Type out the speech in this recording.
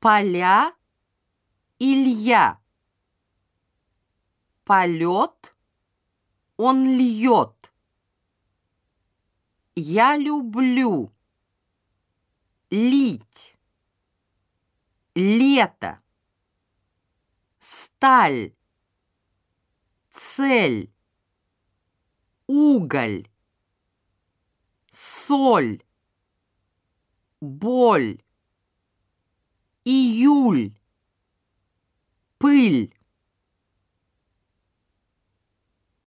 Поля, Илья. Полет, он льет. Я люблю. Лить. Лето. Сталь. Цель. Уголь. Соль. Боль. Июль. Пыль.